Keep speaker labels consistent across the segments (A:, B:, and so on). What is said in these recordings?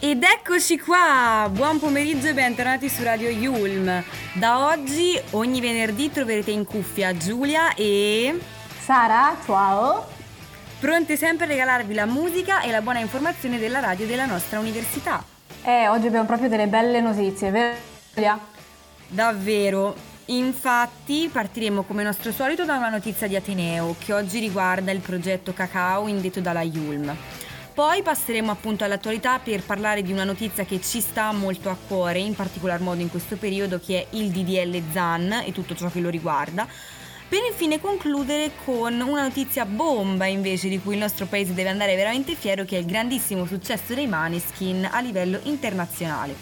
A: Ed eccoci qua, buon pomeriggio e bentornati su Radio Yulm. Da oggi, ogni venerdì, troverete in cuffia Giulia e...
B: Sara, ciao!
A: Pronte sempre a regalarvi la musica e la buona informazione della radio della nostra università.
B: Eh, oggi abbiamo proprio delle belle notizie, vero Giulia?
A: Davvero. Infatti partiremo come nostro solito da una notizia di Ateneo che oggi riguarda il progetto Cacao indetto dalla Yulm. Poi passeremo appunto all'attualità per parlare di una notizia che ci sta molto a cuore, in particolar modo in questo periodo, che è il DDL ZAN e tutto ciò che lo riguarda. Per infine concludere con una notizia bomba invece di cui il nostro paese deve andare veramente fiero, che è il grandissimo successo dei Maneskin a livello internazionale.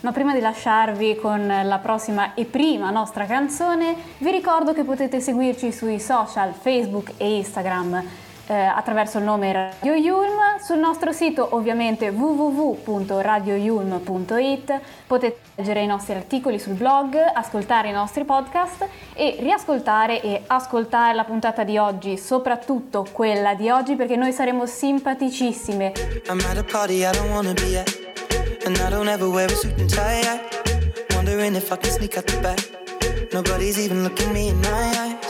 B: Ma prima di lasciarvi con la prossima e prima nostra canzone, vi ricordo che potete seguirci sui social Facebook e Instagram eh, attraverso il nome Radio Yulm, sul nostro sito ovviamente www.radioyulm.it potete leggere i nostri articoli sul blog, ascoltare i nostri podcast e riascoltare e ascoltare la puntata di oggi, soprattutto quella di oggi perché noi saremo simpaticissime.
C: I'm at a party I don't wanna be at. And I don't ever wear a suit and tie. I wondering if I can sneak out the back. Nobody's even looking me in my eyes.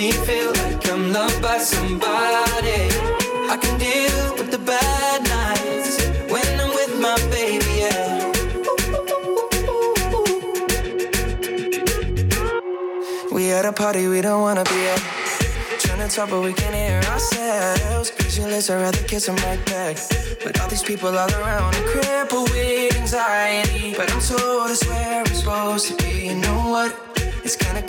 C: me feel like I'm loved by somebody. I can deal with the bad nights when I'm with my baby, yeah. We at a party we don't wanna be at. Trying to talk, but we can't hear ourselves. Pictureless, I'd rather kiss right back. But all these people all around, I'm with anxiety. But I'm told it's where I'm supposed to be. You know what?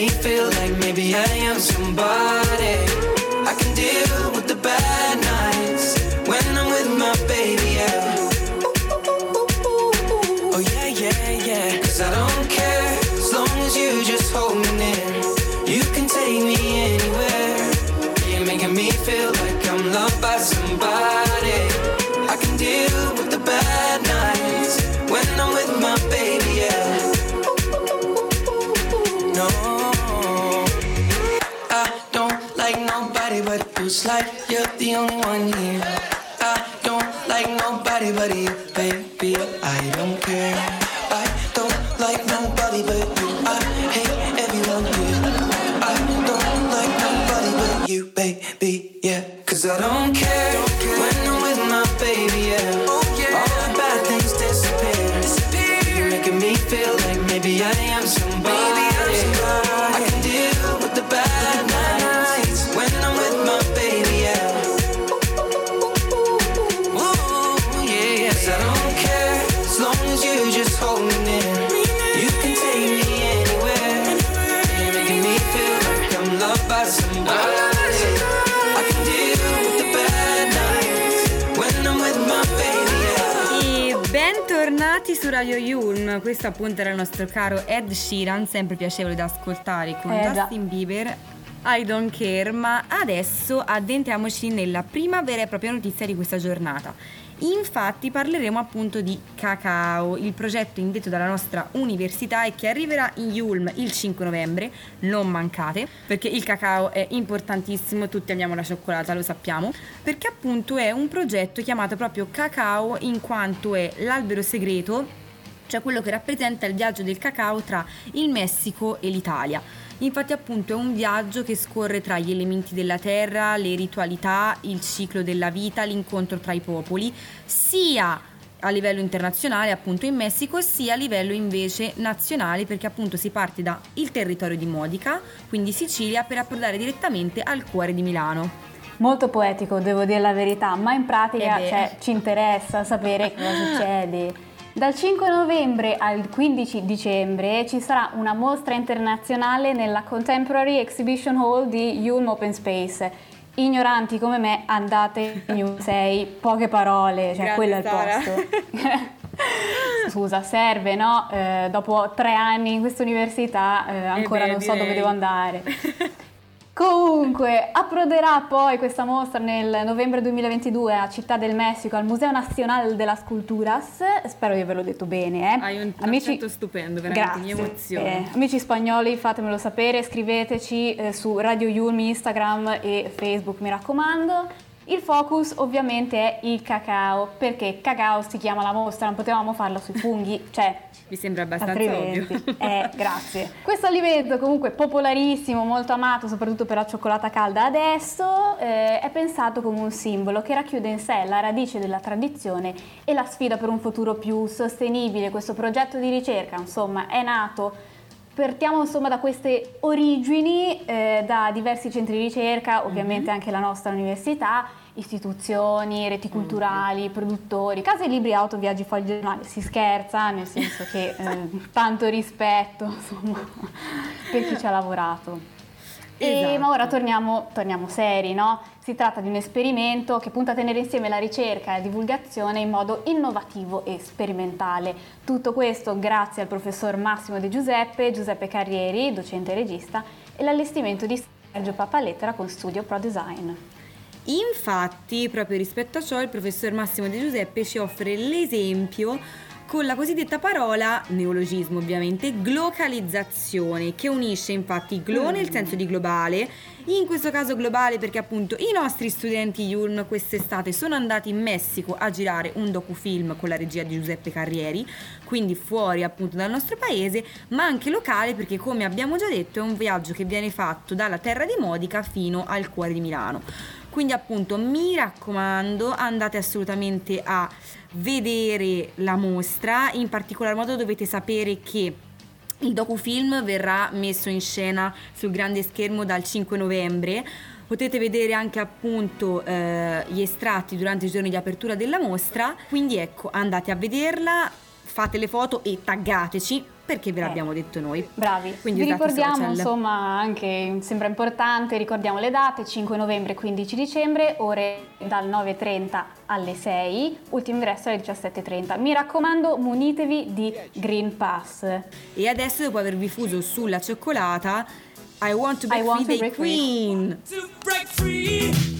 C: me feel like maybe I am somebody. Cause I don't care
A: Radio Yulm, questo appunto era il nostro caro Ed Sheeran, sempre piacevole da ascoltare con
B: Eh.
A: Justin Bieber. I don't care, ma adesso addentriamoci nella prima vera e propria notizia di questa giornata. Infatti parleremo appunto di Cacao, il progetto indetto dalla nostra università e che arriverà in Yulm il 5 novembre, non mancate, perché il cacao è importantissimo, tutti amiamo la cioccolata, lo sappiamo, perché appunto è un progetto chiamato proprio Cacao in quanto è l'albero segreto cioè quello che rappresenta il viaggio del cacao tra il Messico e l'Italia. Infatti appunto è un viaggio che scorre tra gli elementi della terra, le ritualità, il ciclo della vita, l'incontro tra i popoli, sia a livello internazionale appunto in Messico sia a livello invece nazionale perché appunto si parte dal territorio di Modica, quindi Sicilia, per approdare direttamente al cuore di Milano.
B: Molto poetico, devo dire la verità, ma in pratica cioè, ci interessa sapere cosa succede. Dal 5 novembre al 15 dicembre ci sarà una mostra internazionale nella Contemporary Exhibition Hall di Yulm Open Space. Ignoranti come me, andate in musei, poche parole, cioè
A: Grande
B: quello è il
A: Sara.
B: posto. Scusa, serve, no? Eh, dopo tre anni in questa università eh, ancora
A: beh,
B: non so dove
A: direi.
B: devo andare. Comunque, approderà poi questa mostra nel novembre 2022 a Città del Messico al Museo Nazionale della Sculturas. Spero di averlo detto bene. Eh.
A: Hai un accento stupendo, veramente, mi
B: Grazie.
A: emoziona.
B: Eh, amici spagnoli, fatemelo sapere, scriveteci eh, su Radio Yulmi, Instagram e Facebook, mi raccomando. Il focus ovviamente è il cacao, perché cacao si chiama la mostra, non potevamo farla sui funghi, cioè
A: Mi sembra abbastanza
B: Altrimenti,
A: ovvio.
B: eh, grazie. Questo alimento comunque popolarissimo, molto amato soprattutto per la cioccolata calda adesso, eh, è pensato come un simbolo che racchiude in sé la radice della tradizione e la sfida per un futuro più sostenibile. Questo progetto di ricerca, insomma, è nato Partiamo insomma da queste origini, eh, da diversi centri di ricerca, ovviamente anche la nostra università, istituzioni, reti culturali, produttori, case libri, auto, viaggi, fogli giornali. Si scherza, nel senso che eh, tanto rispetto insomma, per chi ci ha lavorato. E,
A: Esatto.
B: ma ora torniamo, torniamo seri, no? Si tratta di un esperimento che punta a tenere insieme la ricerca e la divulgazione in modo innovativo e sperimentale. Tutto questo grazie al professor Massimo De Giuseppe, Giuseppe Carrieri, docente e regista, e l'allestimento di Sergio Papalettera con Studio Pro Design.
A: Infatti, proprio rispetto a ciò, il professor Massimo De Giuseppe ci offre l'esempio con la cosiddetta parola, neologismo ovviamente, glocalizzazione, che unisce infatti glo nel senso di globale, in questo caso globale perché appunto i nostri studenti Yulm quest'estate sono andati in Messico a girare un docufilm con la regia di Giuseppe Carrieri, quindi fuori appunto dal nostro paese, ma anche locale perché come abbiamo già detto è un viaggio che viene fatto dalla terra di Modica fino al cuore di Milano. Quindi appunto mi raccomando andate assolutamente a vedere la mostra, in particolar modo dovete sapere che il docufilm verrà messo in scena sul grande schermo dal 5 novembre. Potete vedere anche appunto eh, gli estratti durante i giorni di apertura della mostra, quindi ecco andate a vederla, fate le foto e taggateci perché ve
B: Eh.
A: l'abbiamo detto noi.
B: Bravi.
A: Quindi
B: Vi ricordiamo
A: social.
B: insomma anche, sembra importante, ricordiamo le date, 5 novembre e 15 dicembre, ore dal 9.30 alle 6, ultimo ingresso alle 17.30. Mi raccomando munitevi di Green Pass.
A: E adesso dopo avervi fuso sulla cioccolata, I want to be
B: I want
A: free
B: to break free.
A: Queen.
D: to break free.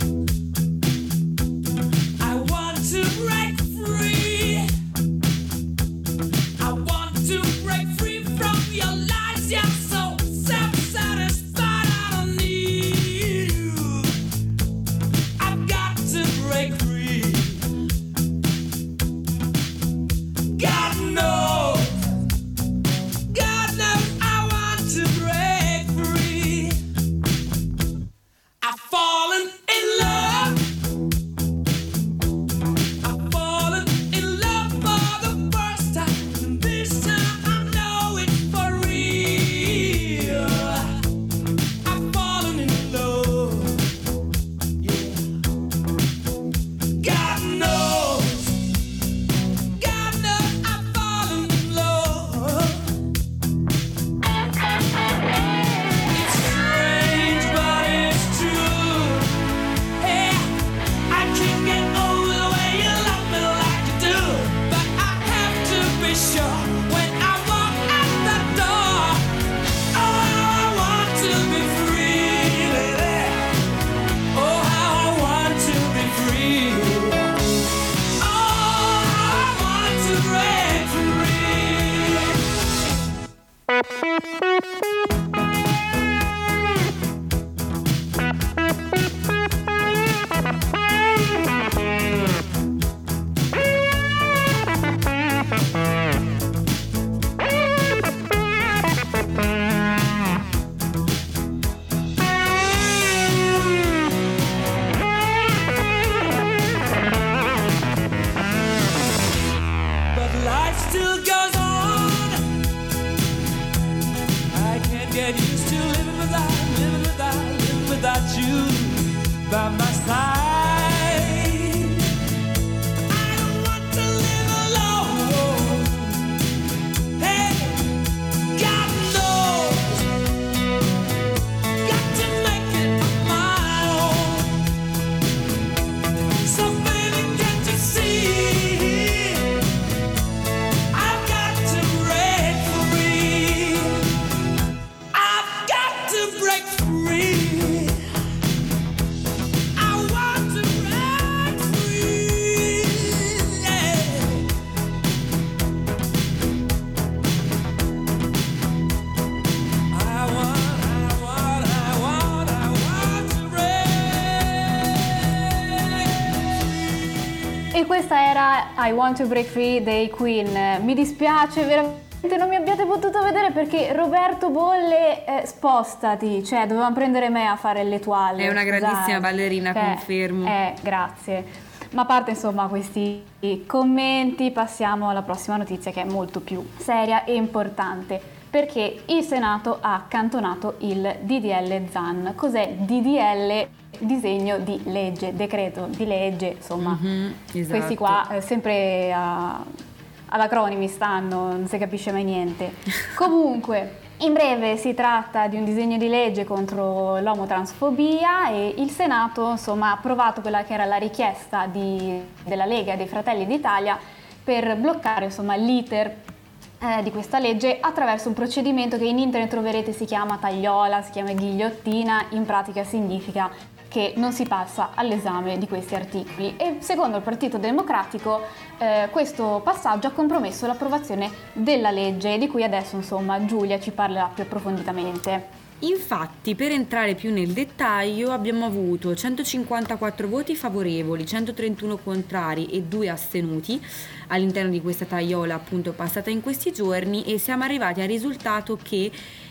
D: I Want to Break Free
B: dei Queen. Mi dispiace veramente non mi abbiate potuto vedere perché Roberto Bolle eh, spostati, cioè dovevamo prendere me a fare le toile.
A: È una grandissima ballerina,
B: Cioè,
A: confermo.
B: Eh, grazie. Ma a parte insomma questi commenti, passiamo alla prossima notizia che è molto più seria e importante. Perché il Senato ha accantonato il DDL ZAN. Cos'è DDL? Disegno di legge, decreto di legge, insomma.
A: Mhm,
B: Questi
A: esatto.
B: qua eh, sempre a- ad acronimi stanno, non si capisce mai niente. Comunque, in breve si tratta di un disegno di legge contro l'omotransfobia e il Senato insomma, ha approvato quella che era la richiesta di- della Lega e dei Fratelli d'Italia per bloccare insomma, l'iter eh, di questa legge attraverso un procedimento che in internet troverete si chiama tagliola, si chiama ghigliottina, in pratica significa che non si passa all'esame di questi articoli e secondo il Partito Democratico eh, questo passaggio ha compromesso l'approvazione della legge di cui adesso insomma Giulia ci parlerà più approfonditamente.
A: Infatti, per entrare più nel dettaglio, abbiamo avuto 154 voti favorevoli, 131 contrari e 2 astenuti all'interno di questa tagliola appunto passata in questi giorni e siamo arrivati al risultato che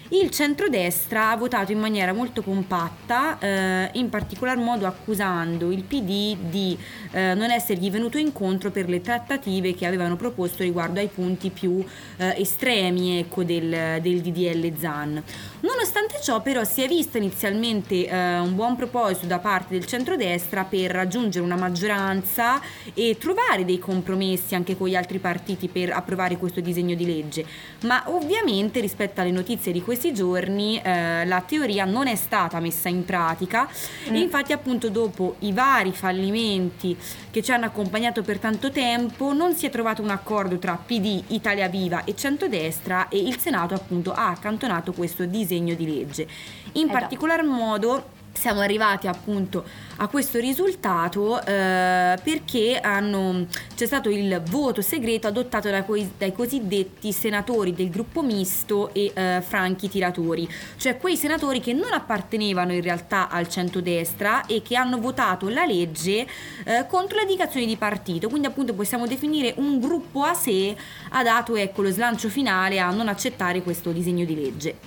A: il centrodestra ha votato in maniera molto compatta, eh, in particolar modo accusando il PD di eh, non essergli venuto incontro per le trattative che avevano proposto riguardo ai punti più eh, estremi ecco, del, del DDL ZAN. Nonostante ciò però si è visto inizialmente eh, un buon proposito da parte del centrodestra per raggiungere una maggioranza e trovare dei compromessi anche con gli altri partiti per approvare questo disegno di legge, ma ovviamente rispetto alle notizie di questi giorni eh, la teoria non è stata messa in pratica. E infatti appunto dopo i vari fallimenti che ci hanno accompagnato per tanto tempo non si è trovato un accordo tra PD, Italia Viva e centrodestra e il Senato appunto ha accantonato questo disegno di legge. In
B: Eh
A: particolar modo siamo arrivati appunto a questo risultato eh, perché hanno- c'è stato il voto segreto adottato da coi- dai cosiddetti senatori del gruppo misto e eh, franchi tiratori, cioè quei senatori che non appartenevano in realtà al centrodestra e che hanno votato la legge eh, contro le indicazioni di partito, quindi appunto possiamo definire un gruppo a sé ha dato ecco lo slancio finale a non accettare questo disegno di legge.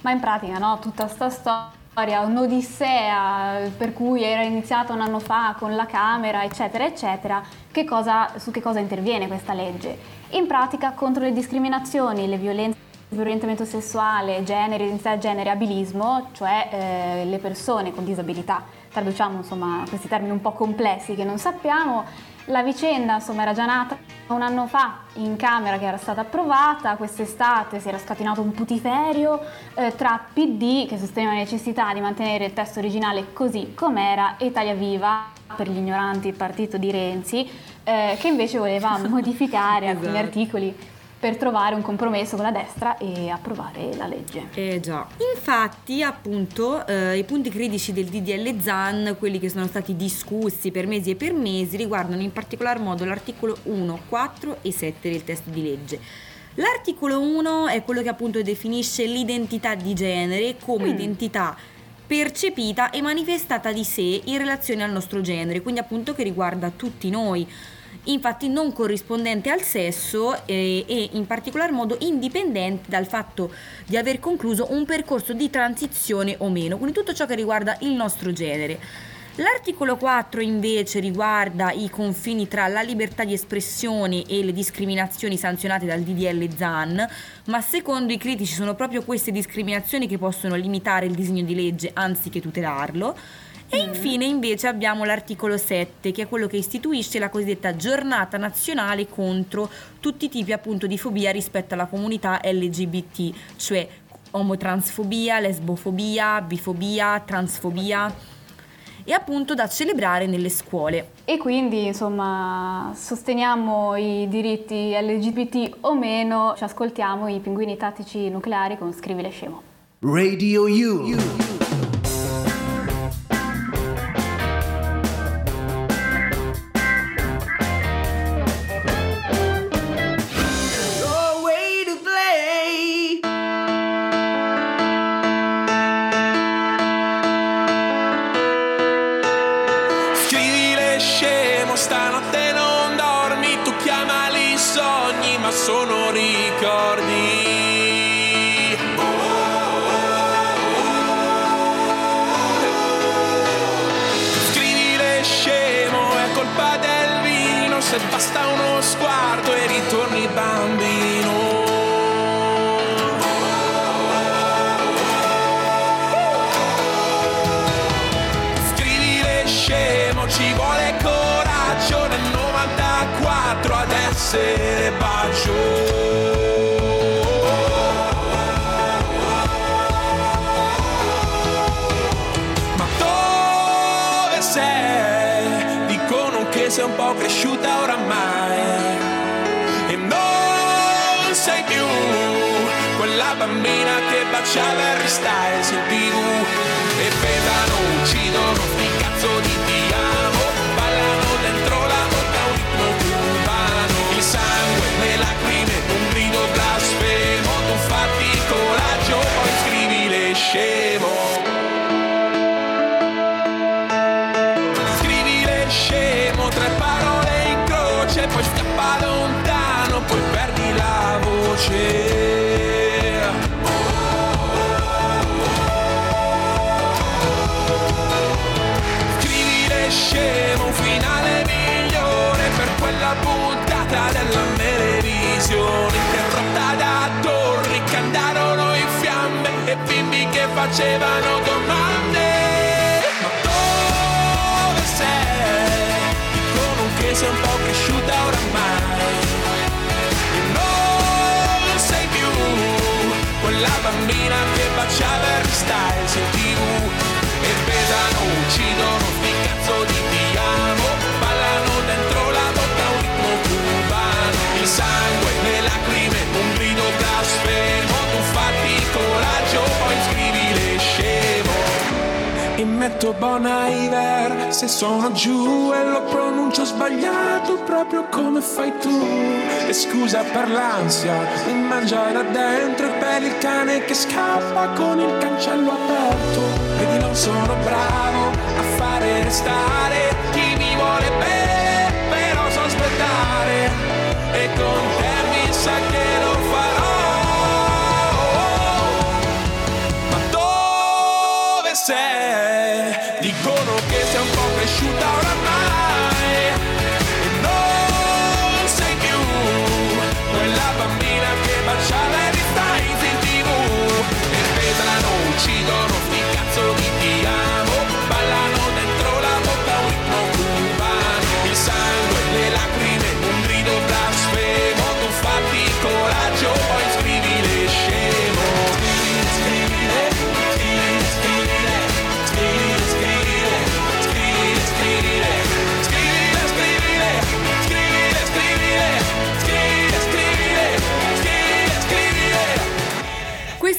B: Ma in pratica, no, tutta sta storia, un'odissea per cui era iniziata un anno fa con la Camera, eccetera, eccetera, che cosa- su che cosa interviene questa legge? In pratica contro le discriminazioni, le violenze di orientamento sessuale, genere, identità di genere, abilismo, cioè eh, le persone con disabilità. Traduciamo insomma questi termini un po' complessi che non sappiamo. La vicenda insomma era già nata un anno fa in Camera che era stata approvata, quest'estate si era scatenato un putiferio eh, tra PD che sosteneva la necessità di mantenere il testo originale così com'era e Italia Viva, per gli ignoranti il partito di Renzi, eh, che invece voleva modificare alcuni
A: Esatto.
B: articoli per trovare un compromesso con la destra e approvare la legge.
A: Eh già. Infatti, appunto, eh, i punti critici del DDL ZAN, quelli che sono stati discussi per mesi e per mesi, riguardano in particolar modo l'articolo 1, 4 e 7 del testo di legge. L'articolo 1 è quello che appunto definisce l'identità di genere come
B: Mm.
A: identità percepita e manifestata di sé in relazione al nostro genere, quindi appunto che riguarda tutti noi. Infatti non corrispondente al sesso eh, e in particolar modo indipendente dal fatto di aver concluso un percorso di transizione o meno, quindi tutto ciò che riguarda il nostro genere. L'articolo 4 invece riguarda i confini tra la libertà di espressione e le discriminazioni sanzionate dal DDL ZAN, ma secondo i critici sono proprio queste discriminazioni che possono limitare il disegno di legge anziché tutelarlo. E infine invece abbiamo l'articolo 7 che è quello che istituisce la cosiddetta giornata nazionale contro tutti i tipi appunto di fobia rispetto alla comunità LGBT, cioè omotransfobia, lesbofobia, bifobia, transfobia e appunto da celebrare nelle scuole.
B: E quindi, insomma, sosteniamo i diritti LGBT o meno, ci ascoltiamo i pinguini tattici nucleari con Scrivile Scemo.
E: Radio U.
D: scemo, stanotte sei più. Quella bambina che baciava Harry Styles in tv e pedano, uccidono, sti cazzo di ti facevano domande. Ma dove sei? Dicono che sei un po' cresciuta oramai E non sei più quella bambina che baciava Styles in tv E pesano, uccidono, sti cazzo di metto Bon Iver. Se sono giù e lo pronuncio sbagliato proprio come fai tu. E scusa per l'ansia mi mangia da dentro e per il cane che scappa con il cancello aperto. Vedi non sono bravo a fare restare chi mi vuole bene però so aspettare. E con te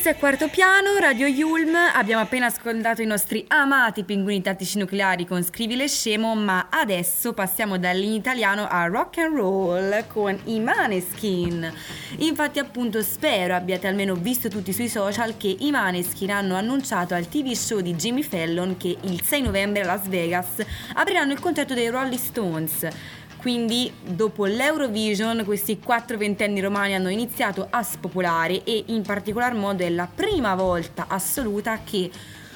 A: Questo è Quarto Piano, Radio Yulm. Abbiamo appena ascoltato i nostri amati pinguini tattici nucleari con Scrivile Scemo, ma adesso passiamo dall'italiano a rock and roll con i Maneskin. Infatti, appunto, spero abbiate almeno visto tutti sui social che i Maneskin hanno annunciato al TV show di Jimmy Fallon che il 6 novembre a Las Vegas apriranno il concerto dei Rolling Stones. Quindi, dopo l'Eurovision, questi quattro ventenni romani hanno iniziato a spopolare e in particolar modo è la prima volta assoluta che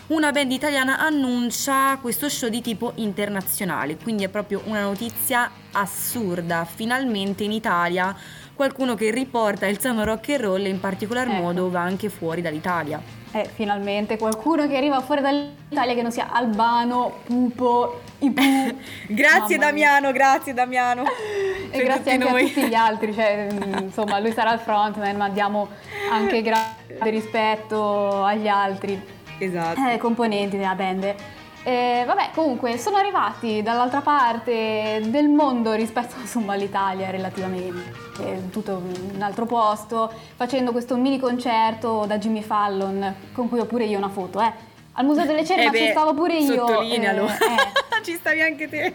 A: una band italiana annuncia questo show di tipo internazionale. Quindi è proprio una notizia assurda. Finalmente in Italia qualcuno che riporta il sano rock and roll e in particolar
B: Ecco.
A: modo va anche fuori dall'Italia.
B: Eh, finalmente qualcuno che arriva fuori dall'Italia che non sia Albano, Pupo, Ipu.
A: Grazie
B: Mamma mia.
A: Damiano, grazie Damiano.
B: E
A: Per
B: grazie anche
A: noi.
B: a tutti gli altri, cioè, mm, insomma, lui sarà il frontman, ma diamo anche grande rispetto agli altri
A: Esatto.
B: eh, componenti della band. Eh, vabbè, comunque, sono arrivati dall'altra parte del mondo rispetto insomma, all'Italia relativamente, eh, tutto un altro posto, facendo questo mini concerto da Jimmy Fallon, con cui ho pure io una foto, eh. Al Museo delle Cere,
A: Eh
B: ma
A: beh,
B: ci stavo pure io.
A: Sottolinealo.
B: eh, eh.
A: Ci stavi anche te.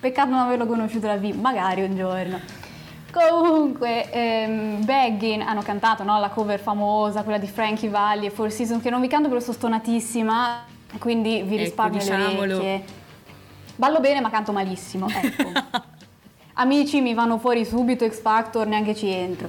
B: Peccato non averlo conosciuto da vivo, magari un giorno. Comunque, ehm, Baggin hanno cantato no? la cover famosa, quella di Frankie Valli e Four Seasons, che non vi canto perché sono stonatissima, quindi vi
A: Ecco,
B: risparmio
A: diciamolo.
B: le orecchie. Ballo bene ma canto malissimo, ecco. Amici mi vanno fuori subito X Factor, neanche ci entro.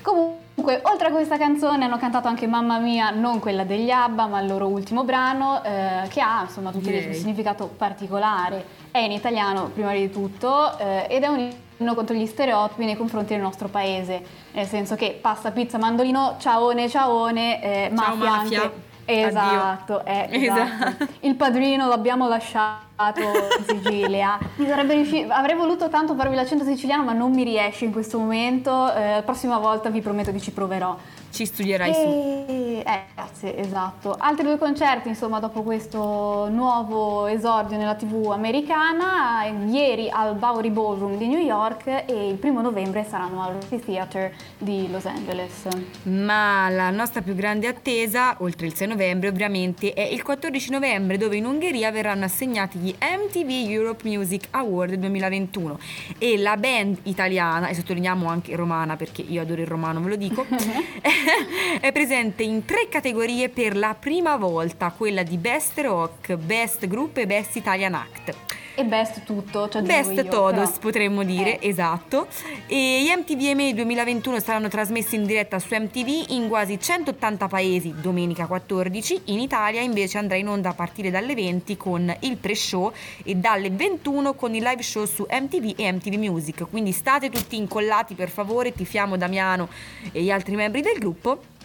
B: Comunque, oltre a questa canzone hanno cantato anche Mamma Mia, non quella degli ABBA, ma il loro ultimo brano, eh, che ha insomma tutto suo significato particolare. È in italiano prima di tutto eh, ed è un inno contro gli stereotipi nei confronti del nostro paese, nel senso che pasta, pizza, mandolino, ciaone, ciaone, eh,
A: Ciao,
B: mafia,
A: mafia.
B: anche. Esatto, eh,
A: Esatto.
B: esatto. Il padrino l'abbiamo lasciato in Sicilia. Mi sarebbe riusci- Avrei voluto tanto farvi l'accento siciliano, ma non mi riesce in questo momento. Eh, la prossima volta vi prometto che ci proverò.
A: Ci studierai su.
B: E... Eh, grazie, esatto. Altri due concerti, insomma, dopo questo nuovo esordio nella TV americana. Ieri al Bowery Ballroom di New York e il primo novembre saranno al Roxy Theatre di Los Angeles.
A: Ma la nostra più grande attesa, oltre il 6 novembre ovviamente, è il 14 novembre dove in Ungheria verranno assegnati gli MTV Europe Music Award 2021 e la band italiana, e sottolineiamo anche romana perché io adoro il romano, ve lo dico, è presente in tre categorie per la prima volta, quella di Best Rock, Best Group e Best Italian Act.
B: E best tutto, cioè
A: Best
B: io,
A: Todos
B: però-
A: potremmo dire,
B: Eh.
A: esatto. E gli MTV EMA 2021 saranno trasmessi in diretta su MTV in quasi 180 paesi domenica 14. In Italia invece andrà in onda a partire dalle 20 con il pre-show e dalle 21 con il live show su MTV e MTV Music. Quindi state tutti incollati per favore, tifiamo Damiano e gli altri membri del gruppo.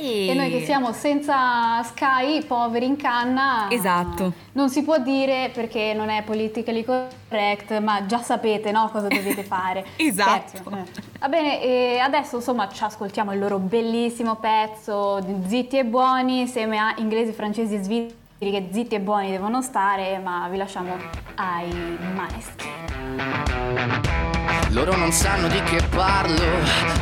A: E,
B: E noi che siamo senza Sky, poveri in canna,
A: Esatto.
B: non si può dire perché non è politically correct, ma già sapete no, cosa dovete fare.
A: Esatto.
B: Scherzo. Va bene, e adesso insomma ci ascoltiamo il loro bellissimo pezzo di Zitti e Buoni insieme a inglesi, francesi e svizzeri che zitti e buoni devono stare, ma vi lasciamo ai maestri.
F: Loro non sanno di che parlo,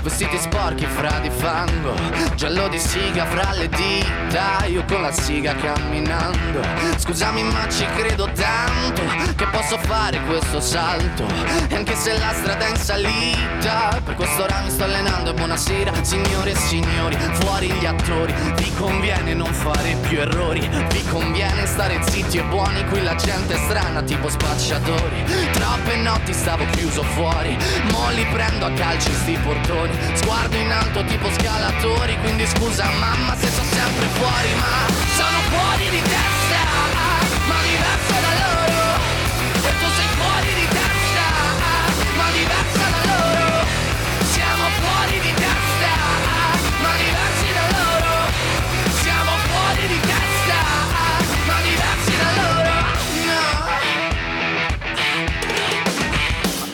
F: vestiti sporchi fra di fango, giallo di siga fra le dita, io con la siga camminando. Scusami ma ci credo tanto che posso fare questo salto, e anche se la strada è in salita, per quest'ora mi sto allenando e buonasera signore e signori, fuori gli attori, vi conviene non fare più errori, vi conviene stare zitti e buoni, qui la gente è strana tipo spacciatori, troppe notti stavo chiuso fuori, mo li prendo a calci sti portoni, sguardo in alto tipo scalatori, quindi scusa mamma se sono sempre fuori, ma sono fuori di testa,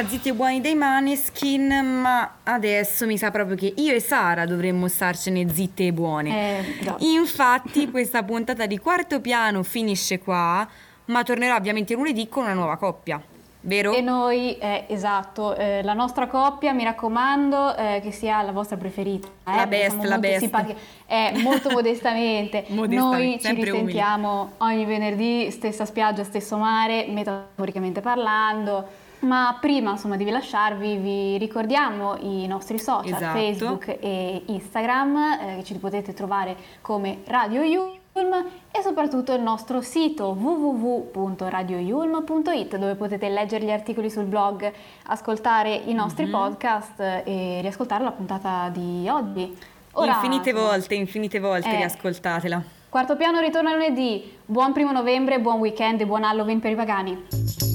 A: La Zitti e Buoni dei Maneskin, ma adesso mi sa proprio che io e Sara dovremmo starcene zitte e buone.
B: Eh, già.
A: Infatti questa puntata di quarto piano finisce qua, ma tornerà ovviamente lunedì con una nuova coppia, vero?
B: E noi, eh, esatto, eh, la nostra coppia, mi raccomando, eh, che sia la vostra preferita. eh,
A: La best, la best.
B: simpatiche. Eh, molto modestamente.
A: Modestamente,
B: Noi ci
A: sempre umili.
B: risentiamo ogni venerdì, stessa spiaggia, stesso mare, metaforicamente parlando. Ma prima insomma di lasciarvi vi ricordiamo i nostri social
A: Esatto.
B: Facebook e Instagram eh, che ci potete trovare come Radio Yulm e soprattutto il nostro sito www.radioyulm.it dove potete leggere gli articoli sul blog, ascoltare i nostri
A: Mhm.
B: podcast e riascoltare la puntata di oggi. Ora,
A: infinite volte, infinite volte
B: Eh.
A: riascoltatela.
B: Quarto piano ritorna lunedì. Buon primo novembre, buon weekend e buon Halloween per i pagani.